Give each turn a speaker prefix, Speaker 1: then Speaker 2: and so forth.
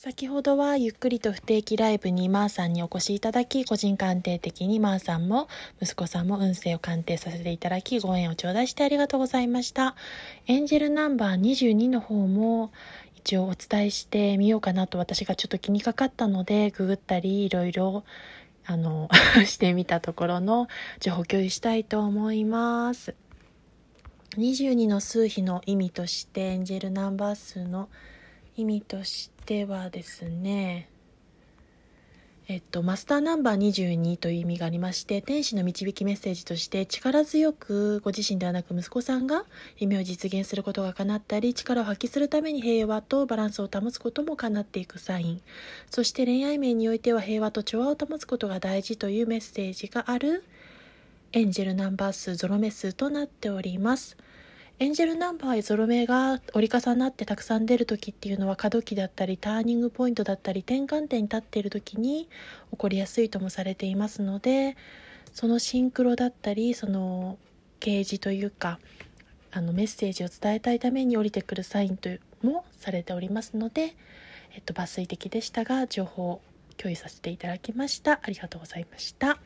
Speaker 1: 先ほどはゆっくりと不定期ライブにマーさんにお越しいただき、個人鑑定的にマーさんも息子さんも運勢を鑑定させていただき、ご縁を頂戴してありがとうございました。エンジェルナンバー22の方も一応お伝えしてみようかなと私がちょっと気にかかったので、ググったりいろいろあの してみたところの情報共有したいと思います。22の数比の意味としてエンジェルナンバー数の意味としてはですねえっと、マスターナンバー22という意味がありまして天使の導きメッセージとして力強くご自身ではなく息子さんが夢を実現することが叶ったり力を発揮するために平和とバランスを保つことも叶っていくサインそして恋愛面においては平和と調和を保つことが大事というメッセージがあるエンジェルナンバー数ゾロ目数となっております。エンジェルナンバーゾロ目が折り重なってたくさん出る時っていうのは過渡期だったりターニングポイントだったり転換点に立っている時に起こりやすいともされていますのでそのシンクロだったりその啓示というかあのメッセージを伝えたいために降りてくるサインともされておりますので、えっと、抜粋的でしたが情報を共有させていただきましたありがとうございました。